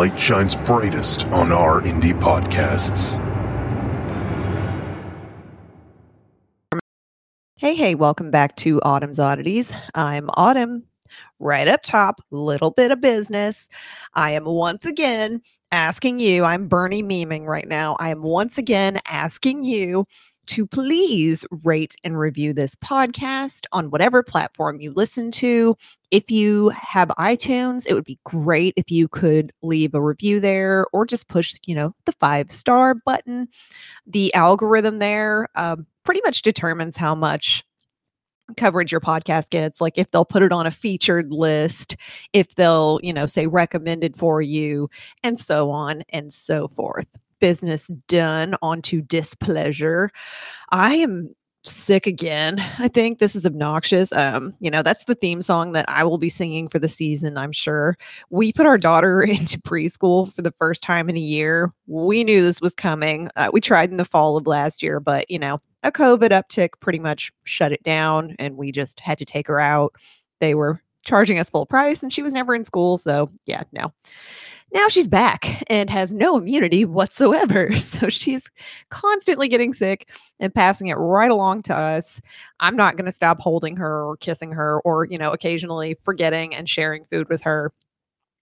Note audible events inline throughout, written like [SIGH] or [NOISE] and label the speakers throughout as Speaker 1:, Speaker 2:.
Speaker 1: Light shines brightest on our indie podcasts.
Speaker 2: Hey, hey, welcome back to Autumn's Oddities. I'm Autumn. Right up top, little bit of business. I am once again asking you, I'm Bernie memeing right now. I am once again asking you to please rate and review this podcast on whatever platform you listen to. If you have iTunes, it would be great if you could leave a review there or just push, you know, the five star button. The algorithm there um, pretty much determines how much coverage your podcast gets like if they'll put it on a featured list if they'll you know say recommended for you and so on and so forth business done onto displeasure i am sick again i think this is obnoxious um you know that's the theme song that i will be singing for the season i'm sure we put our daughter [LAUGHS] into preschool for the first time in a year we knew this was coming uh, we tried in the fall of last year but you know a COVID uptick pretty much shut it down, and we just had to take her out. They were charging us full price, and she was never in school. So, yeah, no. Now she's back and has no immunity whatsoever. [LAUGHS] So she's constantly getting sick and passing it right along to us. I'm not going to stop holding her or kissing her or, you know, occasionally forgetting and sharing food with her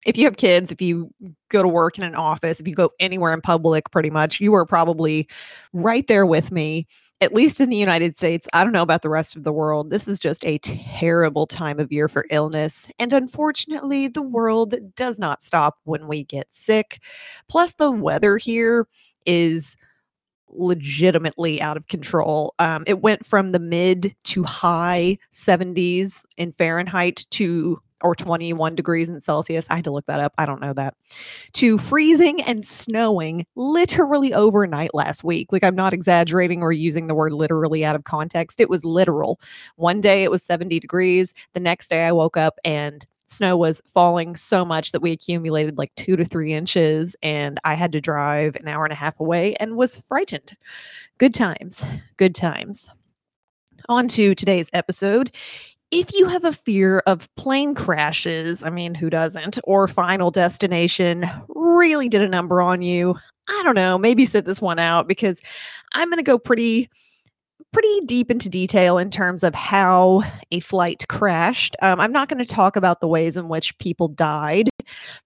Speaker 2: if you have kids, if you go to work in an office, if you go anywhere in public, pretty much, you are probably right there with me at least in the United States, I don't know about the rest of the world. This is just a terrible time of year for illness. And unfortunately, the world does not stop when we get sick. Plus, the weather here is legitimately out of control. Um, it went from the mid to high 70s in Fahrenheit to or 21 degrees in Celsius. I had to look that up. I don't know that. To freezing and snowing literally overnight last week. Like I'm not exaggerating or using the word literally out of context. It was literal. One day it was 70 degrees. The next day I woke up and snow was falling so much that we accumulated like two to three inches and I had to drive an hour and a half away and was frightened. Good times. Good times. On to today's episode if you have a fear of plane crashes, I mean, who doesn't, or Final Destination really did a number on you, I don't know, maybe sit this one out because I'm going to go pretty pretty deep into detail in terms of how a flight crashed. Um, I'm not going to talk about the ways in which people died,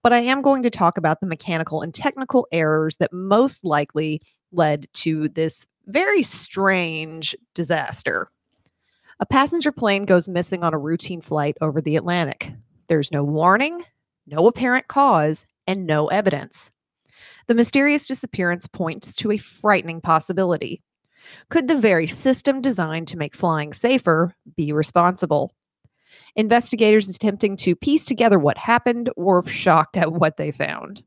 Speaker 2: but I am going to talk about the mechanical and technical errors that most likely led to this very strange disaster. A passenger plane goes missing on a routine flight over the Atlantic. There's no warning, no apparent cause, and no evidence. The mysterious disappearance points to a frightening possibility. Could the very system designed to make flying safer be responsible? Investigators attempting to piece together what happened were shocked at what they found.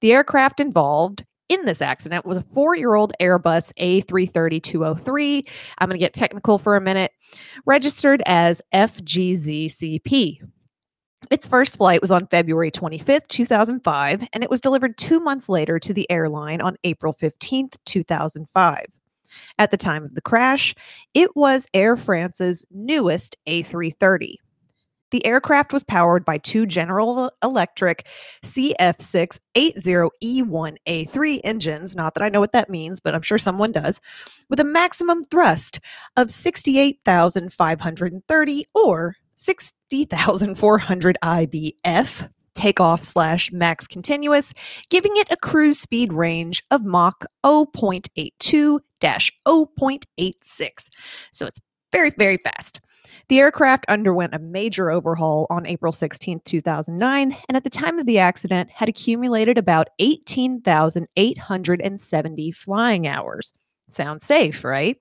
Speaker 2: The aircraft involved, in this accident was a four year old Airbus A330 203. I'm going to get technical for a minute, registered as FGZCP. Its first flight was on February 25th, 2005, and it was delivered two months later to the airline on April 15th, 2005. At the time of the crash, it was Air France's newest A330. The aircraft was powered by two General Electric CF680E1A3 engines, not that I know what that means, but I'm sure someone does, with a maximum thrust of 68,530 or 60,400 IBF takeoff slash max continuous, giving it a cruise speed range of Mach 0.82 0.86. So it's very, very fast. The aircraft underwent a major overhaul on April 16, 2009, and at the time of the accident had accumulated about 18,870 flying hours. Sounds safe, right?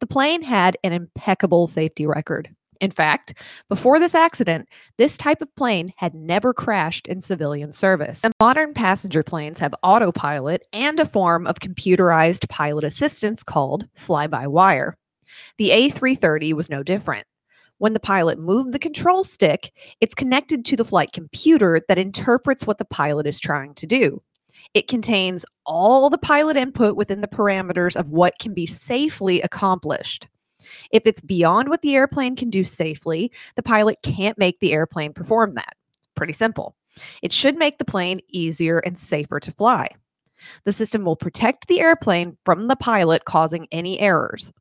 Speaker 2: The plane had an impeccable safety record. In fact, before this accident, this type of plane had never crashed in civilian service. And modern passenger planes have autopilot and a form of computerized pilot assistance called fly by wire. The A330 was no different. When the pilot moved the control stick, it's connected to the flight computer that interprets what the pilot is trying to do. It contains all the pilot input within the parameters of what can be safely accomplished. If it's beyond what the airplane can do safely, the pilot can't make the airplane perform that. It's pretty simple. It should make the plane easier and safer to fly. The system will protect the airplane from the pilot causing any errors.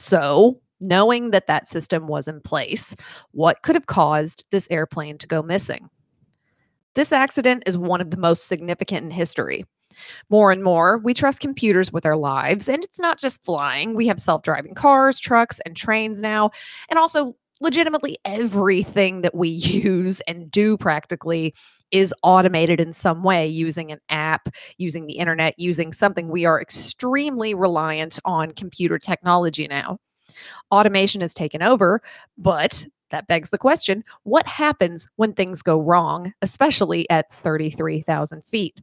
Speaker 2: So, knowing that that system was in place, what could have caused this airplane to go missing? This accident is one of the most significant in history. More and more, we trust computers with our lives, and it's not just flying. We have self driving cars, trucks, and trains now, and also legitimately everything that we [LAUGHS] use and do practically is automated in some way using an app, using the internet, using something. We are extremely reliant on computer technology now. Automation has taken over, but that begs the question what happens when things go wrong, especially at 33,000 feet?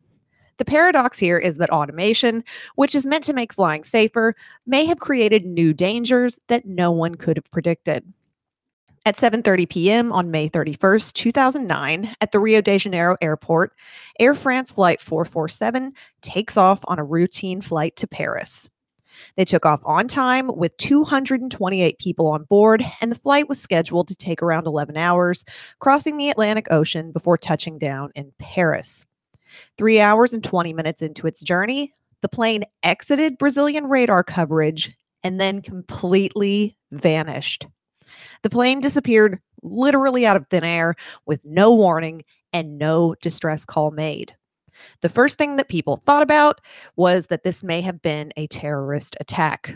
Speaker 2: The paradox here is that automation, which is meant to make flying safer, may have created new dangers that no one could have predicted. At 7:30 p.m. on May 31st, 2009, at the Rio de Janeiro airport, Air France flight 447 takes off on a routine flight to Paris. They took off on time with 228 people on board, and the flight was scheduled to take around 11 hours, crossing the Atlantic Ocean before touching down in Paris. Three hours and 20 minutes into its journey, the plane exited Brazilian radar coverage and then completely vanished. The plane disappeared literally out of thin air with no warning and no distress call made. The first thing that people thought about was that this may have been a terrorist attack.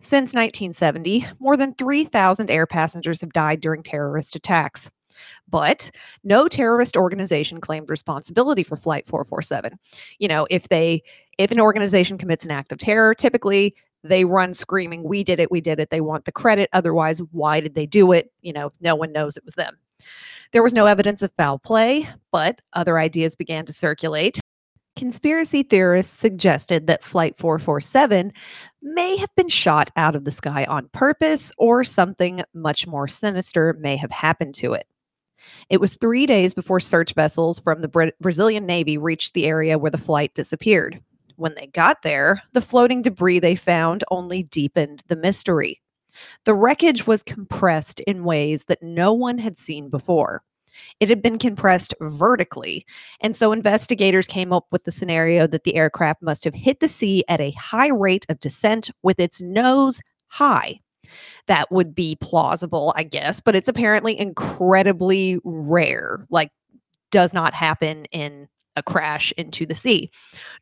Speaker 2: Since 1970, more than 3,000 air passengers have died during terrorist attacks. But no terrorist organization claimed responsibility for Flight 447. You know, if they if an organization commits an act of terror, typically they run screaming, "We did it, we did it." They want the credit. Otherwise, why did they do it? You know, no one knows it was them. There was no evidence of foul play, but other ideas began to circulate. Conspiracy theorists suggested that Flight 447 may have been shot out of the sky on purpose, or something much more sinister may have happened to it. It was three days before search vessels from the Bra- Brazilian Navy reached the area where the flight disappeared. When they got there, the floating debris they found only deepened the mystery. The wreckage was compressed in ways that no one had seen before. It had been compressed vertically, and so investigators came up with the scenario that the aircraft must have hit the sea at a high rate of descent with its nose high that would be plausible, I guess, but it's apparently incredibly rare. Like, does not happen in a crash into the sea.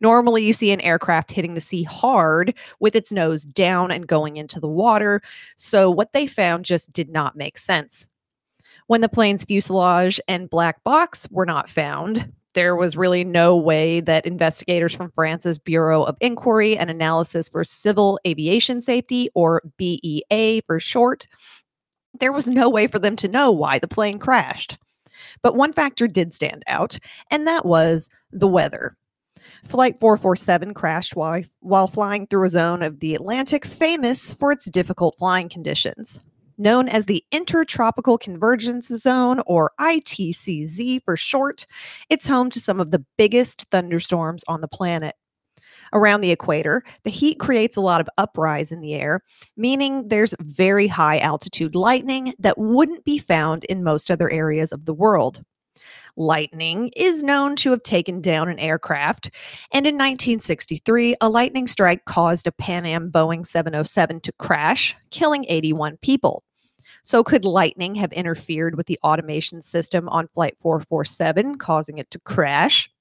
Speaker 2: Normally, you see an aircraft hitting the sea hard with its nose down and going into the water. So, what they found just did not make sense. When the plane's fuselage and black box were not found, there was really no way that investigators from France's Bureau of Inquiry and Analysis for Civil Aviation Safety, or BEA for short, there was no way for them to know why the plane crashed. But one factor did stand out, and that was the weather. Flight 447 crashed while, while flying through a zone of the Atlantic famous for its difficult flying conditions. Known as the Intertropical Convergence Zone, or ITCZ for short, it's home to some of the biggest thunderstorms on the planet. Around the equator, the heat creates a lot of uprise in the air, meaning there's very high altitude lightning that wouldn't be found in most other areas of the world. Lightning is known to have taken down an aircraft, and in 1963, a lightning strike caused a Pan Am Boeing 707 to crash, killing 81 people. So, could lightning have interfered with the automation system on Flight 447, causing it to crash?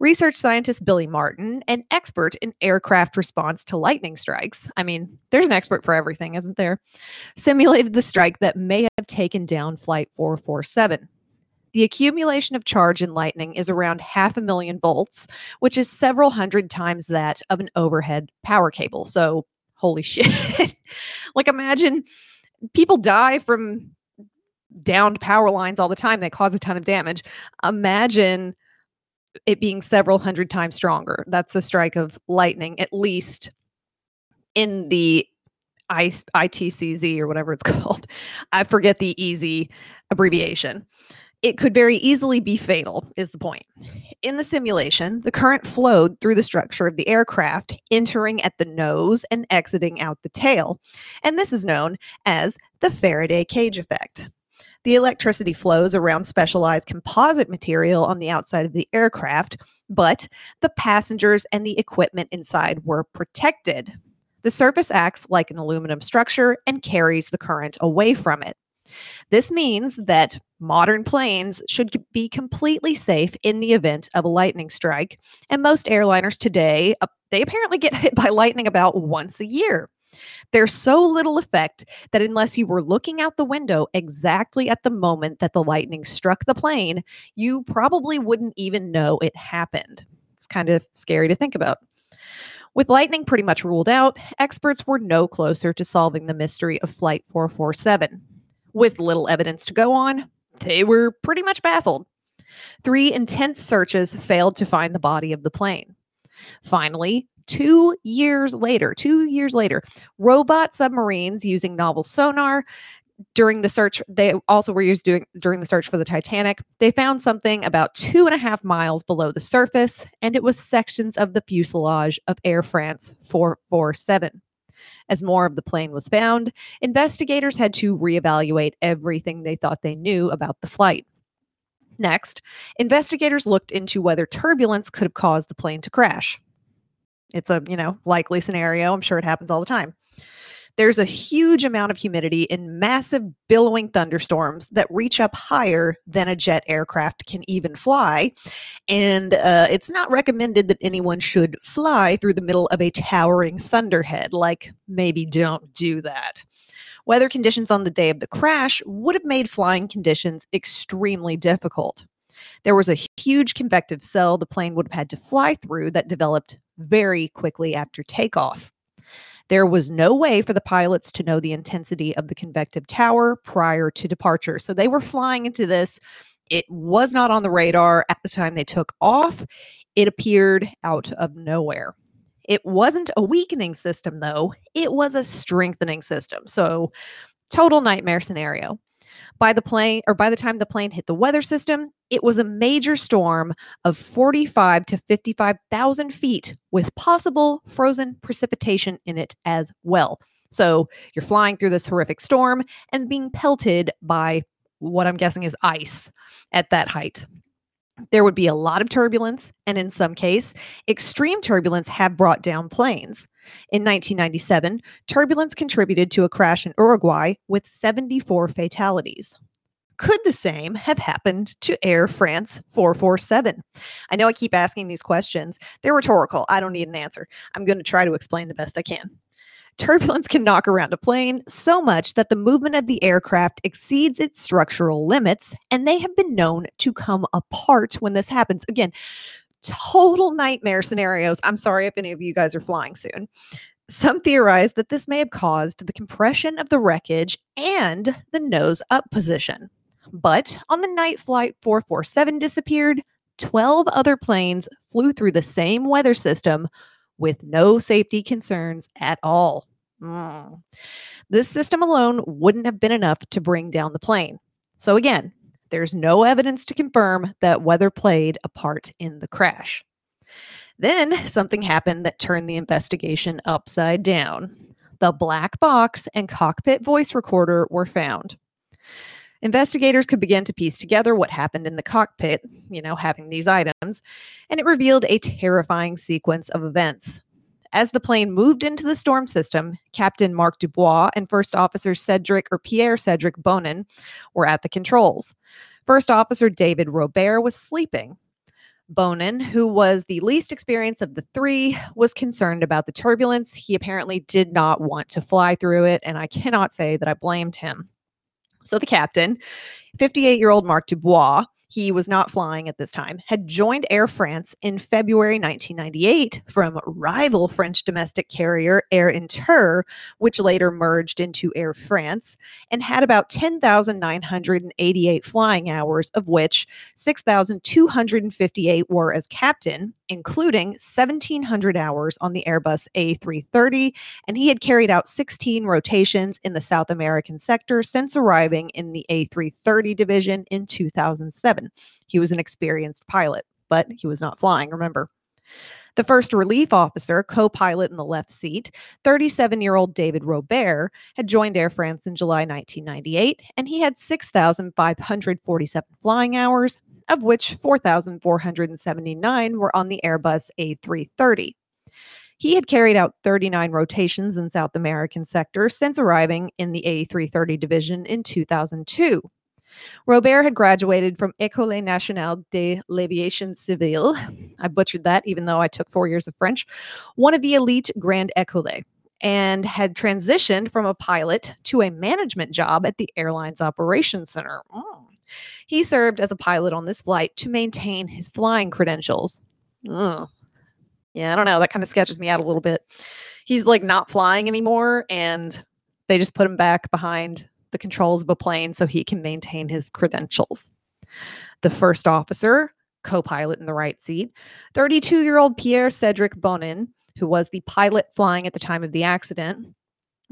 Speaker 2: Research scientist Billy Martin, an expert in aircraft response to lightning strikes, I mean, there's an expert for everything, isn't there? Simulated the strike that may have taken down Flight 447. The accumulation of charge in lightning is around half a million volts, which is several hundred times that of an overhead power cable. So, holy [LAUGHS] shit. like, imagine people die from downed power lines all the time They cause a ton of damage. Imagine it being several hundred times stronger. That's the strike of lightning, at least in the I- ITCZ or whatever it's [LAUGHS] called. I forget the easy abbreviation it could very easily be fatal, is the point. In the simulation, the current flowed through the structure of the aircraft, entering at the nose and exiting out the tail. And this is known as the Faraday cage effect. The electricity flows around specialized composite material on the outside of the aircraft, but the passengers and the equipment inside were protected. The surface acts like an aluminum structure and carries the current away from it. This means that modern planes should be completely safe in the event of a lightning strike. And most airliners today, uh, they apparently get hit by lightning about once a year. There's so little effect that unless you were looking out the window exactly at the moment that the lightning struck the plane, you probably wouldn't even know it happened. It's kind of scary to think about. With lightning pretty much ruled out, experts were no closer to solving the mystery of Flight 447 with little evidence to go on, they were pretty much baffled. Three intense searches failed to find the body of the plane. Finally, two years later, two years later, robot submarines using novel sonar during the search, they also were used doing during the search for the Titanic. They found something about two and a half miles below the surface, and it was sections of the fuselage of Air France 447. As more of the plane was found, investigators had to reevaluate everything they thought they knew about the flight. Next, investigators looked into whether turbulence could have caused the plane to crash. It's a, you know, likely scenario. I'm sure it happens all the time there's a huge amount of humidity in massive billowing thunderstorms that reach up higher than a jet aircraft can even fly. And uh, it's not recommended that anyone should fly through the middle of a towering thunderhead. Like, maybe don't do that. Weather conditions on the day of the crash would have made flying conditions extremely difficult. There was a huge convective cell the plane would have had to fly through that developed very quickly after takeoff. There was no way for the pilots to know the intensity of the convective tower prior to departure. So they were flying into this. It was not on the radar at the time they took off. It appeared out of nowhere. It wasn't a weakening system, though, it was a strengthening system. So, total nightmare scenario by the plane or by the time the plane hit the weather system, it was a major storm of 45 to 55,000 feet with possible frozen precipitation in it as well. So you're flying through this horrific storm and being pelted by what I'm guessing is ice at that height. There would be a lot of turbulence, and in some case, extreme turbulence have brought down planes. In 1997, turbulence contributed to a crash in Uruguay with 74 fatalities. Could the same have happened to Air France 447? I know I keep asking these questions. They're rhetorical. I don't need an answer. I'm going to try to explain the best I can. Turbulence can knock around a plane so much that the movement of the aircraft exceeds its structural limits, and they have been known to come apart when this happens. Again, total nightmare scenarios. I'm sorry if any of you guys are flying soon. Some theorize that this may have caused the compression of the wreckage and the nose up position. But on the night flight 447 disappeared, 12 other planes flew through the same weather system with no safety concerns at all. Mm. This system alone wouldn't have been enough to bring down the plane. So, again, there's no evidence to confirm that weather played a part in the crash. Then something happened that turned the investigation upside down. The black box and cockpit voice recorder were found. Investigators could begin to piece together what happened in the cockpit, you know, having these items, and it revealed a terrifying sequence of events. As the plane moved into the storm system, Captain Marc Dubois and First Officer Cedric or Pierre Cedric Bonin were at the controls. First Officer David Robert was sleeping. Bonin, who was the least experienced of the three, was concerned about the turbulence. He apparently did not want to fly through it, and I cannot say that I blamed him. So the captain, 58 year old Marc Dubois, he was not flying at this time, had joined Air France in February 1998 from rival French domestic carrier Air Inter, which later merged into Air France, and had about 10,988 flying hours, of which 6,258 were as captain, including 1,700 hours on the Airbus A330, and he had carried out 16 rotations in the South American sector since arriving in the A330 division in 2007. He was an experienced pilot, but he was not flying, remember. The first relief officer, co pilot in the left seat, 37 year old David Robert, had joined Air France in July 1998, and he had 6,547 flying hours, of which 4,479 were on the Airbus A330. He had carried out 39 rotations in South American sector since arriving in the A330 division in 2002. Robert had graduated from École Nationale de l'Aviation Civile. I butchered that, even though I took four years of French, one of the elite Grand École, and had transitioned from a pilot to a management job at the airline's operations center. Mm. He served as a pilot on this flight to maintain his flying credentials. Ugh. Yeah, I don't know. That kind of sketches me out a little bit. He's like not flying anymore, and they just put him back behind the controls of a plane so he can maintain his credentials. The first officer, co pilot in the right seat, 32 year old Pierre Cedric Bonin, who was the pilot flying at the time of the accident,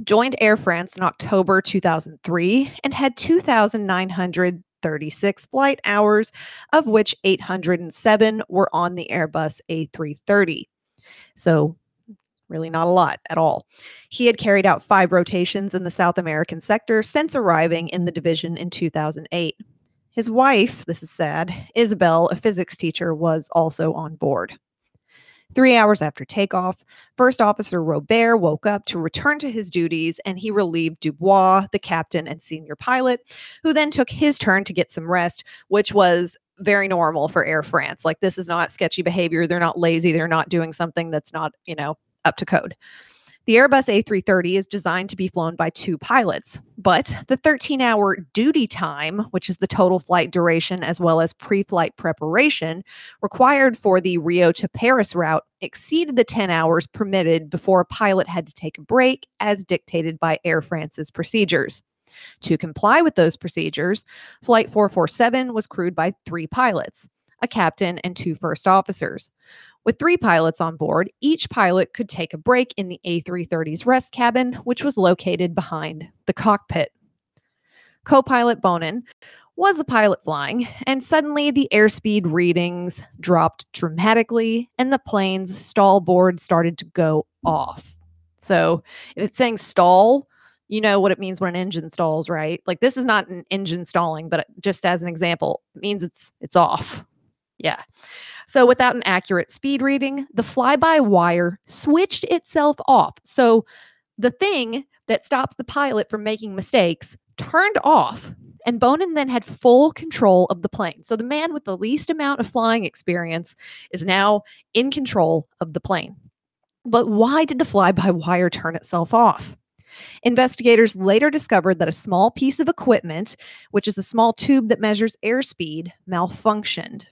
Speaker 2: joined Air France in October 2003 and had 2,936 flight hours, of which 807 were on the Airbus A330. So really not a lot at all. He had carried out five rotations in the South American sector since arriving in the division in 2008. His wife, this is sad, Isabel, a physics teacher, was also on board. Three hours after takeoff, First Officer Robert woke up to return to his duties and he relieved Dubois, the captain and senior pilot, who then took his turn to get some rest, which was very normal for Air France. Like, this is not sketchy behavior. They're not lazy. They're not doing something that's not, you know, up to code. The Airbus A330 is designed to be flown by two pilots, but the 13 hour duty time, which is the total flight duration as well as pre flight preparation required for the Rio to Paris route, exceeded the 10 hours permitted before a pilot had to take a break as dictated by Air France's procedures. To comply with those procedures, Flight 447 was crewed by three pilots, a captain, and two first officers. With three pilots on board, each pilot could take a break in the A330's rest cabin, which was located behind the cockpit. Co pilot Bonin was the pilot flying, and suddenly the airspeed readings dropped dramatically and the plane's stall board started to go off. So if it's saying stall, you know what it means when an engine stalls, right? Like this is not an engine stalling, but just as an example, it means it's it's off. Yeah. So without an accurate speed reading, the fly-by wire switched itself off. So the thing that stops the pilot from making mistakes turned off and Bonin then had full control of the plane. So the man with the least amount of flying experience is now in control of the plane. But why did the fly by [LAUGHS] wire turn itself off? Investigators later discovered that a small piece of equipment, which is a small tube that measures airspeed, malfunctioned.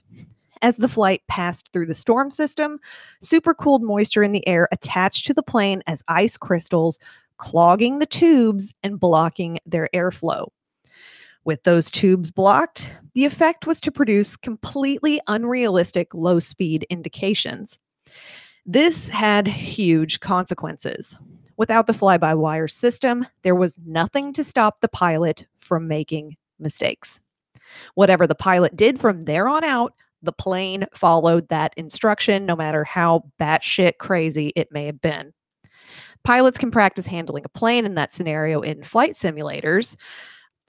Speaker 2: As the flight passed through the storm system, supercooled moisture in the air attached to the plane as ice crystals, clogging the tubes and blocking their airflow. With those tubes blocked, the effect was to produce completely unrealistic low speed indications. This had huge consequences. Without the fly by wire system, there was nothing to stop the pilot from making mistakes. Whatever the pilot did from there on out, the plane followed that instruction, no matter how batshit crazy it may have been. Pilots can practice handling a plane in that scenario in flight simulators.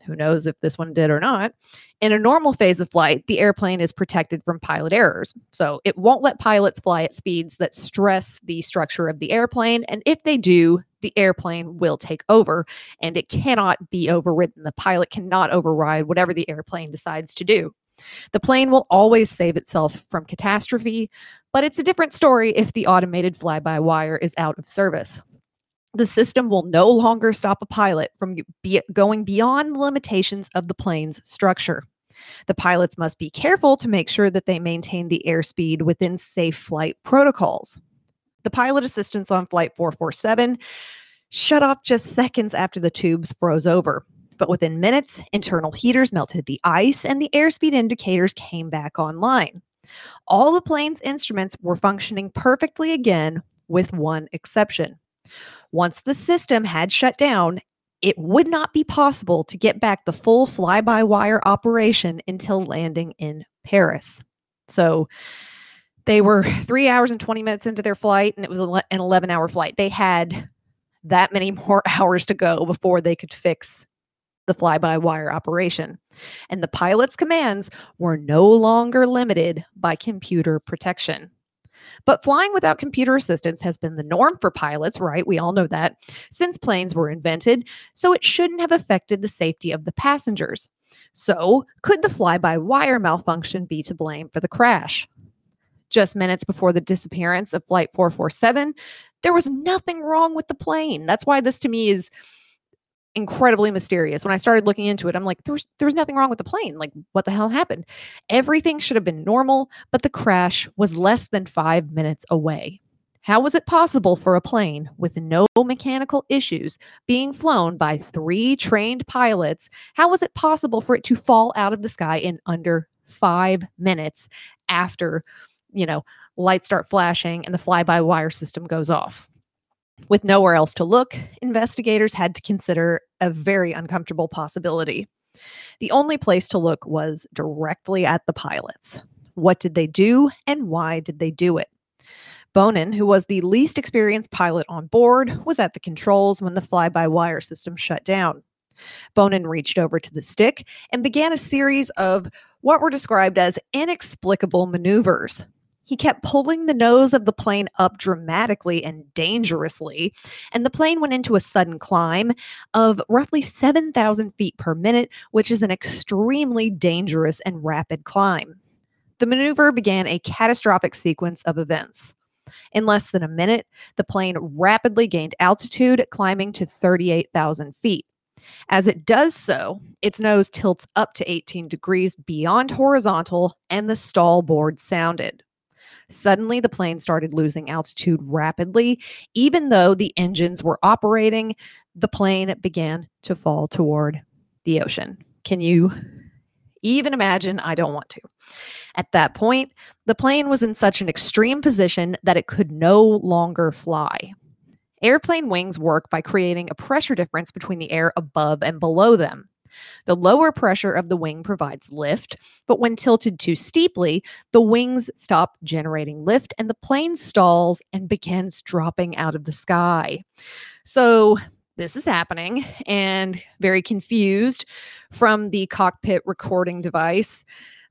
Speaker 2: Who knows if this one did or not? In a normal phase of flight, the airplane is protected from pilot errors. So it won't let pilots fly at speeds that stress the structure of the airplane. And if they do, the airplane will take over and it cannot be overridden. The pilot cannot override whatever the airplane decides to do. The plane will always save itself from catastrophe, but it's a different story if the automated fly by wire is out of service. The system will no longer stop a pilot from be going beyond the limitations of the plane's structure. The pilots must be careful to make sure that they maintain the airspeed within safe flight protocols. The pilot assistance on Flight 447 shut off just seconds after the tubes froze over. But within minutes, internal heaters melted the ice and the airspeed indicators came back online. All the plane's instruments were functioning perfectly again, with one exception. Once the system had shut down, it would not be possible to get back the full fly by wire operation until landing in Paris. So they were three hours and 20 minutes into their flight, and it was an 11 hour flight. They had that many [LAUGHS] more hours to go before they could fix the fly by wire operation. And the pilot's commands were no longer limited by computer protection. But flying without computer assistance has been the norm for pilots, right? We all know that since planes were invented, so it shouldn't have affected the safety of the passengers. So, could the fly by wire malfunction be to blame for the crash? Just minutes before the disappearance of Flight 447, there was nothing wrong with the plane. That's why this to me is incredibly mysterious. When I started looking into it, I'm like, there was, there was nothing wrong with the plane. Like, what the hell happened? Everything should have been normal, but the crash was less than five minutes away. How was it possible for a plane with no mechanical issues being flown by three trained pilots? How was it possible for it to fall out of the sky in under five minutes after, you know, lights start flashing and the fly by wire system goes off? With nowhere else to look, investigators had to consider a very uncomfortable possibility. The only place to look was directly at the pilots. What did they do and why did they do it? Bonin, who was the least experienced pilot on board, was at the controls when the fly by wire system shut down. Bonin reached over to the stick and began a series of what were described as inexplicable maneuvers. He kept pulling the nose of the plane up dramatically and dangerously, and the plane went into a sudden climb of roughly 7,000 feet per minute, which is an extremely dangerous and rapid climb. The maneuver began a catastrophic sequence of events. In less than a minute, the plane rapidly gained altitude, climbing to 38,000 feet. As it does so, its nose tilts up to 18 degrees beyond horizontal, and the stall board sounded. Suddenly, the plane started losing altitude rapidly. Even though the engines were operating, the plane began to fall toward the ocean. Can you even imagine? I don't want to. At that point, the plane was in such an extreme position that it could no longer fly. Airplane wings work by creating a pressure difference between the air above and below them. The lower pressure of the wing provides lift, but when tilted too steeply, the wings stop generating lift and the plane stalls and begins dropping out of the sky. So, this is happening and very confused from the cockpit recording device.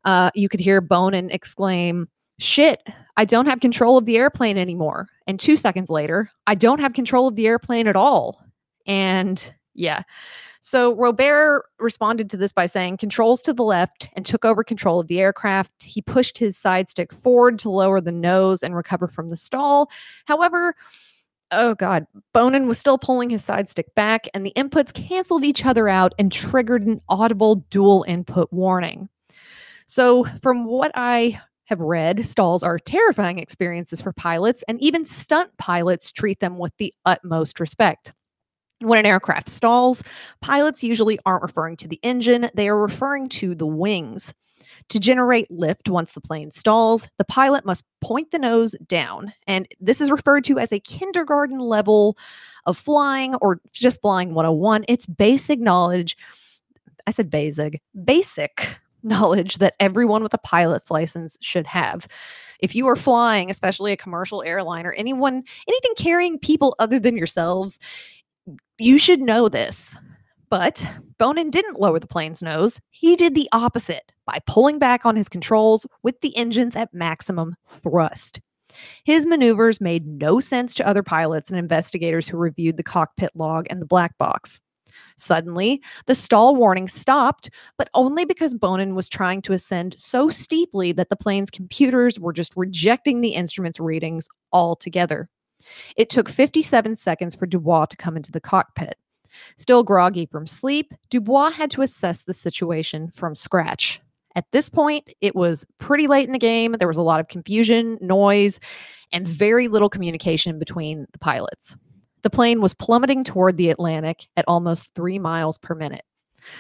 Speaker 2: Uh, you could hear Bonin exclaim, Shit, I don't have control of the airplane anymore. And two seconds later, I don't have control of the airplane at all. And yeah. So Robert responded to this by saying controls to the left and took over control of the aircraft. He pushed his side stick forward to lower the nose and recover from the stall. However, oh god, Bonin was still pulling his side stick back and the inputs canceled each other out and triggered an audible dual input warning. So from what I have read, stalls are terrifying experiences for pilots and even stunt pilots treat them with the utmost respect. When an aircraft stalls, pilots usually aren't referring to the engine, they are referring to the wings. To generate lift once the plane stalls, the pilot must point the nose down. And this is referred to as a kindergarten level of flying or just flying 101. It's basic knowledge. I said basic, basic [LAUGHS] knowledge that everyone with a pilot's license should have. If you are flying, especially a commercial airline or anyone, anything carrying people other than yourselves, you should know this. But Bonin didn't lower the plane's nose. He did the opposite by pulling back on his controls with the engines at maximum thrust. His maneuvers made no sense to other pilots and investigators who reviewed the cockpit log and the black box. Suddenly, the stall warning stopped, but only because Bonin was trying to ascend so steeply that the plane's computers were just rejecting the instrument's readings altogether. It took 57 seconds for Dubois to come into the cockpit. Still groggy from sleep, Dubois had to assess the situation from scratch. At this point, it was pretty late in the game. There was a lot of confusion, noise, and very little communication between the pilots. The plane was plummeting toward the Atlantic at almost three miles per minute.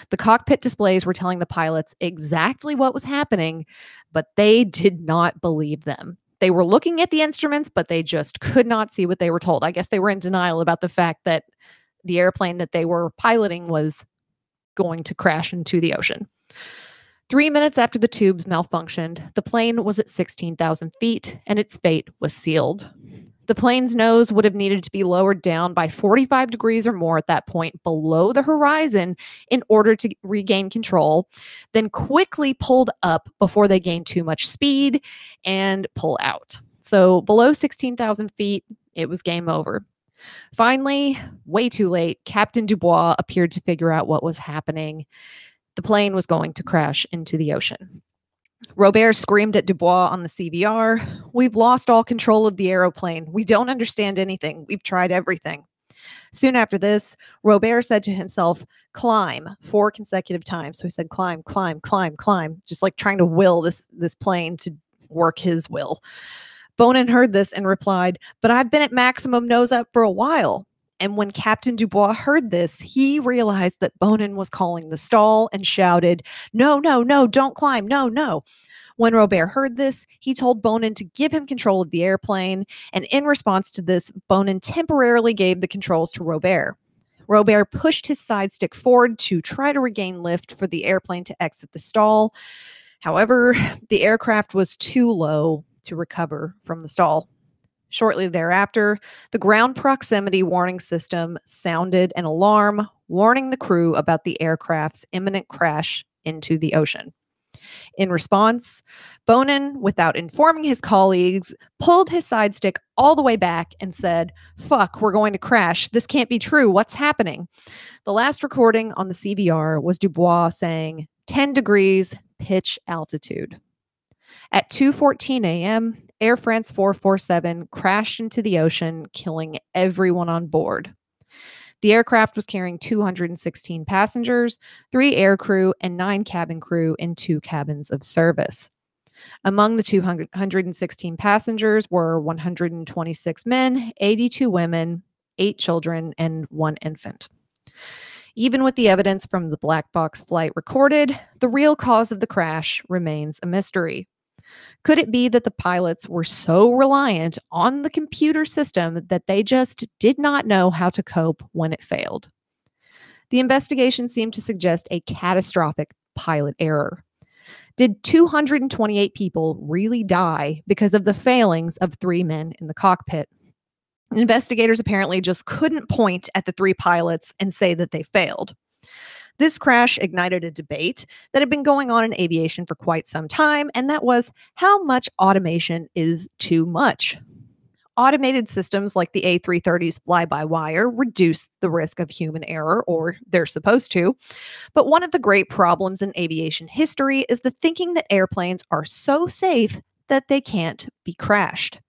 Speaker 2: The cockpit displays were telling the pilots exactly what was happening, but they did not believe them. They were looking at the instruments, but they just could not see what they were told. I guess they were in denial about the fact that the airplane that they were piloting was going to crash into the ocean. Three minutes after the tubes malfunctioned, the plane was at 16,000 feet and its fate was sealed. The plane's nose would have needed to be lowered down by 45 degrees or more at that point below the horizon in order to regain control, then quickly pulled up before they gained too much speed and pull out. So below 16,000 feet, it was game over. Finally, way too late, Captain Dubois appeared to figure out what was happening. The plane was going to crash into the ocean. Robert screamed at Dubois on the CVR. We've lost all control of the aeroplane. We don't understand anything. We've tried everything. Soon after this, Robert said to himself, climb four consecutive times. So he said, climb, climb, climb, climb, just like trying to will this, this plane to work his will. Bonin heard this and replied, But I've been at maximum nose up for a while. And when Captain Dubois heard this, he realized that Bonin was calling the stall and shouted, No, no, no, don't climb. No, no. When Robert heard this, he told Bonin to give him control of the airplane. And in response to this, Bonin temporarily gave the controls to Robert. Robert pushed his side stick forward to try to regain lift for the airplane to exit the stall. However, [SIGHS] the aircraft was too low to recover from the stall. Shortly thereafter, the ground proximity warning system sounded an alarm warning the crew about the aircraft's imminent crash into the ocean. In response, Bonin, without informing his colleagues, pulled his side stick all the way back and said, Fuck, we're going to crash. This can't be true. What's happening? The last recording on the CVR was Dubois saying, 10 degrees pitch attitude. At 2:14 a.m., Air France 447 crashed into the ocean, killing everyone on board. The aircraft was carrying 216 passengers, three aircrew, and nine cabin crew in two cabins of service. Among the 216 passengers were 126 men, 82 women, eight children, and one infant. Even with the evidence from the black box flight recorded, the real cause of the crash remains a mystery. Could it be that the pilots were so reliant on the computer system that they just did not know how to cope when it failed? The investigation seemed to suggest a catastrophic pilot error. Did 228 people really die because of the failings of three men in the cockpit? Investigators apparently just couldn't point at the three pilots and say that they failed. This crash ignited a debate that had been going on in aviation for quite some time, and that was how much automation is too much. Automated systems like the A330's fly by wire reduce the risk of human error, or they're supposed to. But one of the great problems in aviation history is the thinking that airplanes are so safe that they can't be crashed.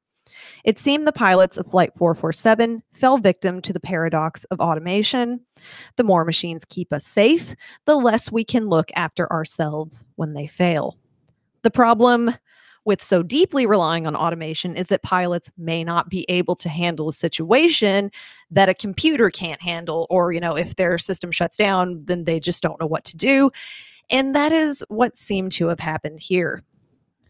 Speaker 2: It seemed the pilots of Flight 447 fell victim to the paradox of automation. The more machines keep us safe, the less we can look after ourselves when they fail. The problem with so deeply relying on automation is that pilots may not be able to handle a situation that a computer can't handle or you know if their system shuts down then they just don't know what to do and that is what seemed to have happened here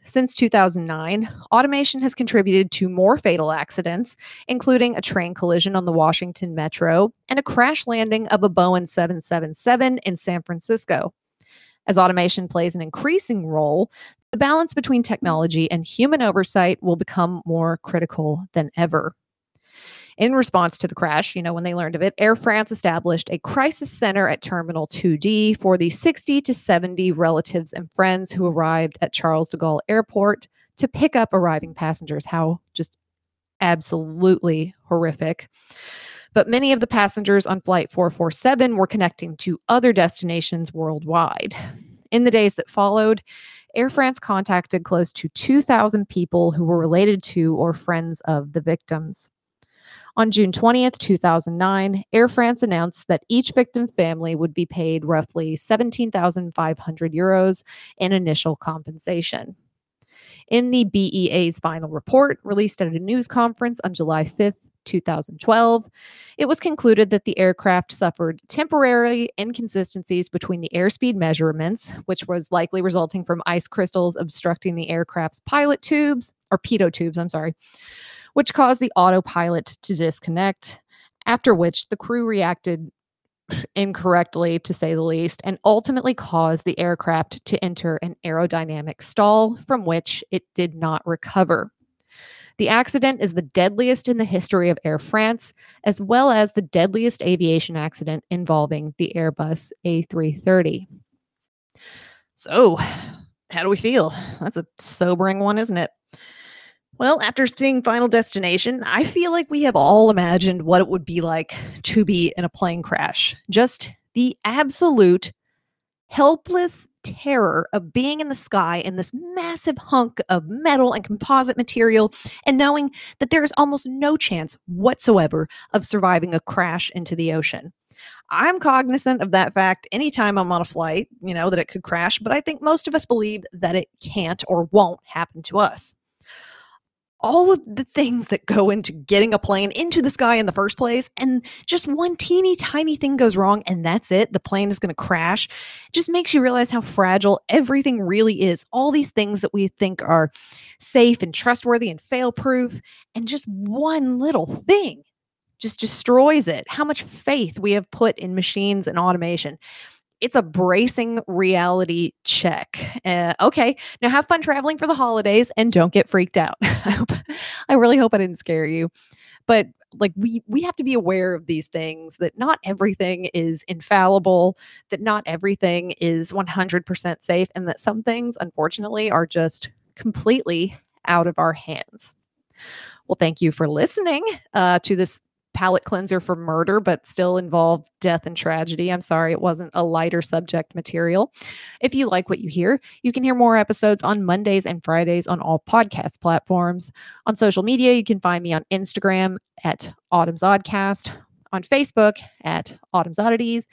Speaker 2: since 2009, automation has contributed to more fatal accidents, including a train collision on the Washington Metro and a crash landing of a Boeing 777 in San Francisco. As automation plays an increasing role, the balance between technology and human oversight will become more critical than ever. In response to the crash, you know, when they learned of it, Air France established a crisis center at Terminal 2D for the 60 to 70 relatives and friends who arrived at Charles de Gaulle Airport to pick up arriving passengers. How just absolutely horrific. But many of the passengers on Flight 447 were connecting to other destinations worldwide. In the days that followed, Air France contacted close to 2,000 people who were related to or friends of the victims. On June 20th, 2009, Air France announced that each victim family would be paid roughly 17,500 euros in initial compensation. In the BEA's final report, released at a news conference on July 5th, 2012, it was concluded that the aircraft suffered temporary inconsistencies between the airspeed measurements, which was likely resulting from ice crystals obstructing the aircraft's pilot tubes, or pitot tubes, I'm sorry, which caused the autopilot to disconnect, after which the crew reacted incorrectly, to say the least, and ultimately caused the aircraft to enter an aerodynamic stall from which it did not recover. The accident is the deadliest in the history of Air France, as well as the deadliest aviation accident involving the Airbus A330. So, how do we feel? That's a sobering one, isn't it? Well, after seeing Final Destination, I feel like we have all imagined what it would be like to be in a plane crash. Just the absolute helpless terror of being in the sky in this massive hunk of metal and composite material and knowing that there is almost no chance whatsoever of surviving a crash into the ocean. I'm cognizant of that fact anytime I'm on a flight, you know, that it could crash, but I think most of us believe that it can't or won't happen to us all of the things that go into getting a plane into the sky in the first place and just one teeny tiny thing goes wrong and that's it the plane is going to crash it just makes you realize how fragile everything really is all these things that we think are safe and trustworthy and fail proof and just one little thing just destroys it. How much faith we have put in machines and automation it's a bracing reality check. Uh, okay, now have fun traveling for the holidays and don't get freaked out. [LAUGHS] I, hope, I really hope I didn't scare you, but like we we have to be aware of these things that not everything is infallible, that not everything is 100% safe, and that some things, unfortunately, are just completely out of our hands. Well, thank you for listening uh, to this palate cleanser for murder, but still involved death and tragedy. I'm sorry it wasn't a lighter subject material. If you like what you hear, you can hear more episodes on Mondays and Fridays on all podcast platforms. On social media, you can find me on Instagram at Autumn's Oddcast, on Facebook at Autumn's Oddities,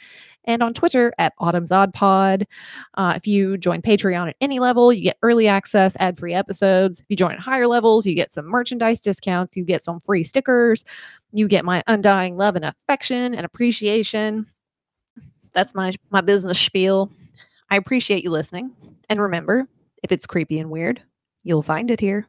Speaker 2: and on Twitter at Autumn's Odd Pod. Uh, if you join Patreon at any level, you get early access, ad free episodes. If you join at higher levels, you get some merchandise discounts, you get some free stickers, you get my undying love and affection and appreciation. That's my my business spiel. I appreciate you listening, and remember, if it's creepy and weird, you'll find it here.